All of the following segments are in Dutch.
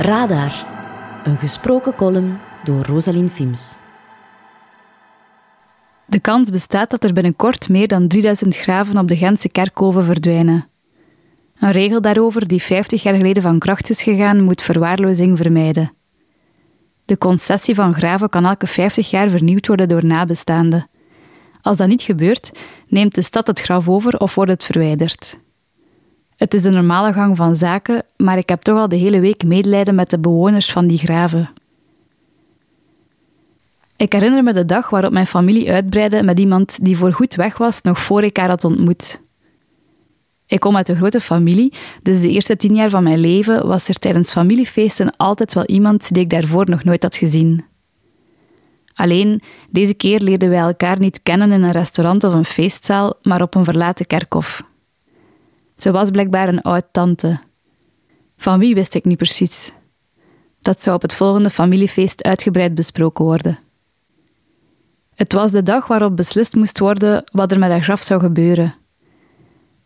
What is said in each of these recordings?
Radar, een gesproken column door Rosalien Fims. De kans bestaat dat er binnenkort meer dan 3000 graven op de Gentse kerkhoven verdwijnen. Een regel daarover die 50 jaar geleden van kracht is gegaan, moet verwaarlozing vermijden. De concessie van graven kan elke 50 jaar vernieuwd worden door nabestaanden. Als dat niet gebeurt, neemt de stad het graf over of wordt het verwijderd. Het is een normale gang van zaken, maar ik heb toch al de hele week medelijden met de bewoners van die graven. Ik herinner me de dag waarop mijn familie uitbreidde met iemand die voorgoed weg was nog voor ik haar had ontmoet. Ik kom uit een grote familie, dus de eerste tien jaar van mijn leven was er tijdens familiefeesten altijd wel iemand die ik daarvoor nog nooit had gezien. Alleen, deze keer leerden wij elkaar niet kennen in een restaurant of een feestzaal, maar op een verlaten kerkhof. Ze was blijkbaar een oud-tante. Van wie wist ik niet precies. Dat zou op het volgende familiefeest uitgebreid besproken worden. Het was de dag waarop beslist moest worden wat er met haar graf zou gebeuren.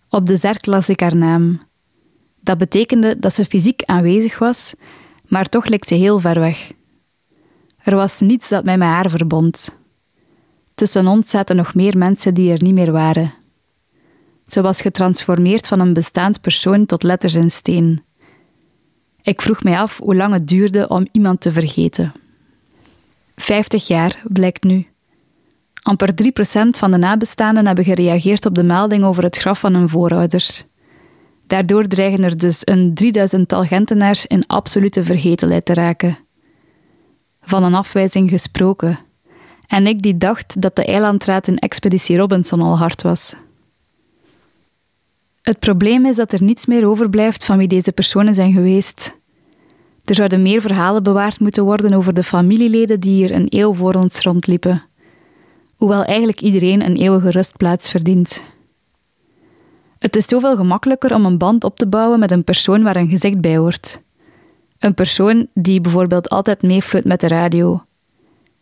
Op de zerk las ik haar naam. Dat betekende dat ze fysiek aanwezig was, maar toch leek ze heel ver weg. Er was niets dat mij met haar verbond. Tussen ons zaten nog meer mensen die er niet meer waren. Ze was getransformeerd van een bestaand persoon tot letters in steen. Ik vroeg mij af hoe lang het duurde om iemand te vergeten. Vijftig jaar blijkt nu. Amper 3% van de nabestaanden hebben gereageerd op de melding over het graf van hun voorouders. Daardoor dreigen er dus een 3000-tal Gentenaars in absolute vergetelheid te raken. Van een afwijzing gesproken. En ik die dacht dat de eilandraad in Expeditie Robinson al hard was. Het probleem is dat er niets meer overblijft van wie deze personen zijn geweest. Er zouden meer verhalen bewaard moeten worden over de familieleden die hier een eeuw voor ons rondliepen hoewel eigenlijk iedereen een eeuwige rustplaats verdient. Het is zoveel gemakkelijker om een band op te bouwen met een persoon waar een gezicht bij hoort. Een persoon die bijvoorbeeld altijd meefluit met de radio.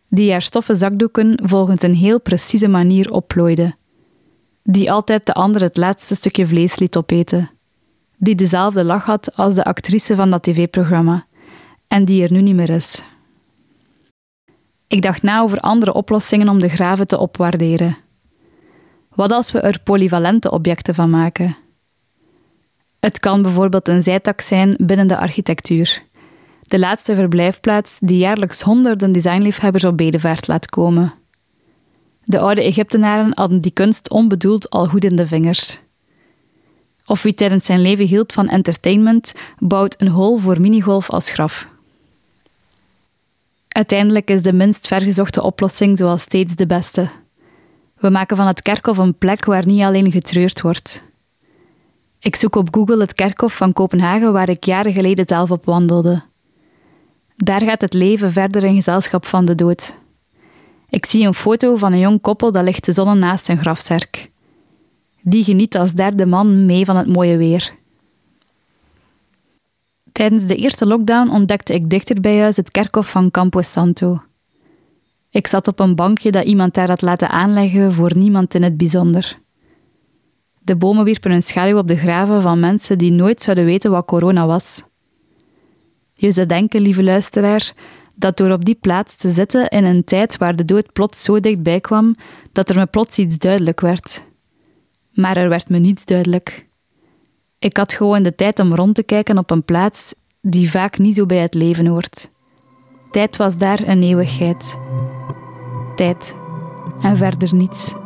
Die haar stoffen zakdoeken volgens een heel precieze manier opplooide. Die altijd de ander het laatste stukje vlees liet opeten. Die dezelfde lach had als de actrice van dat tv-programma. En die er nu niet meer is. Ik dacht na over andere oplossingen om de graven te opwaarderen. Wat als we er polyvalente objecten van maken? Het kan bijvoorbeeld een zijtak zijn binnen de architectuur. De laatste verblijfplaats die jaarlijks honderden designliefhebbers op bedevaart laat komen. De oude Egyptenaren hadden die kunst onbedoeld al goed in de vingers. Of wie tijdens zijn leven hield van entertainment, bouwt een hol voor minigolf als graf. Uiteindelijk is de minst vergezochte oplossing zoals steeds de beste. We maken van het kerkhof een plek waar niet alleen getreurd wordt. Ik zoek op Google het kerkhof van Kopenhagen waar ik jaren geleden zelf op wandelde. Daar gaat het leven verder in gezelschap van de dood. Ik zie een foto van een jong koppel dat ligt te zonnen naast een grafzerk. Die geniet als derde man mee van het mooie weer. Tijdens de eerste lockdown ontdekte ik dichter bij huis het kerkhof van Campo Santo. Ik zat op een bankje dat iemand daar had laten aanleggen voor niemand in het bijzonder. De bomen wierpen een schaduw op de graven van mensen die nooit zouden weten wat corona was. Je zou denken, lieve luisteraar, dat door op die plaats te zitten in een tijd waar de dood plots zo dichtbij kwam, dat er me plots iets duidelijk werd. Maar er werd me niets duidelijk. Ik had gewoon de tijd om rond te kijken op een plaats die vaak niet zo bij het leven hoort. Tijd was daar een eeuwigheid. Tijd en verder niets.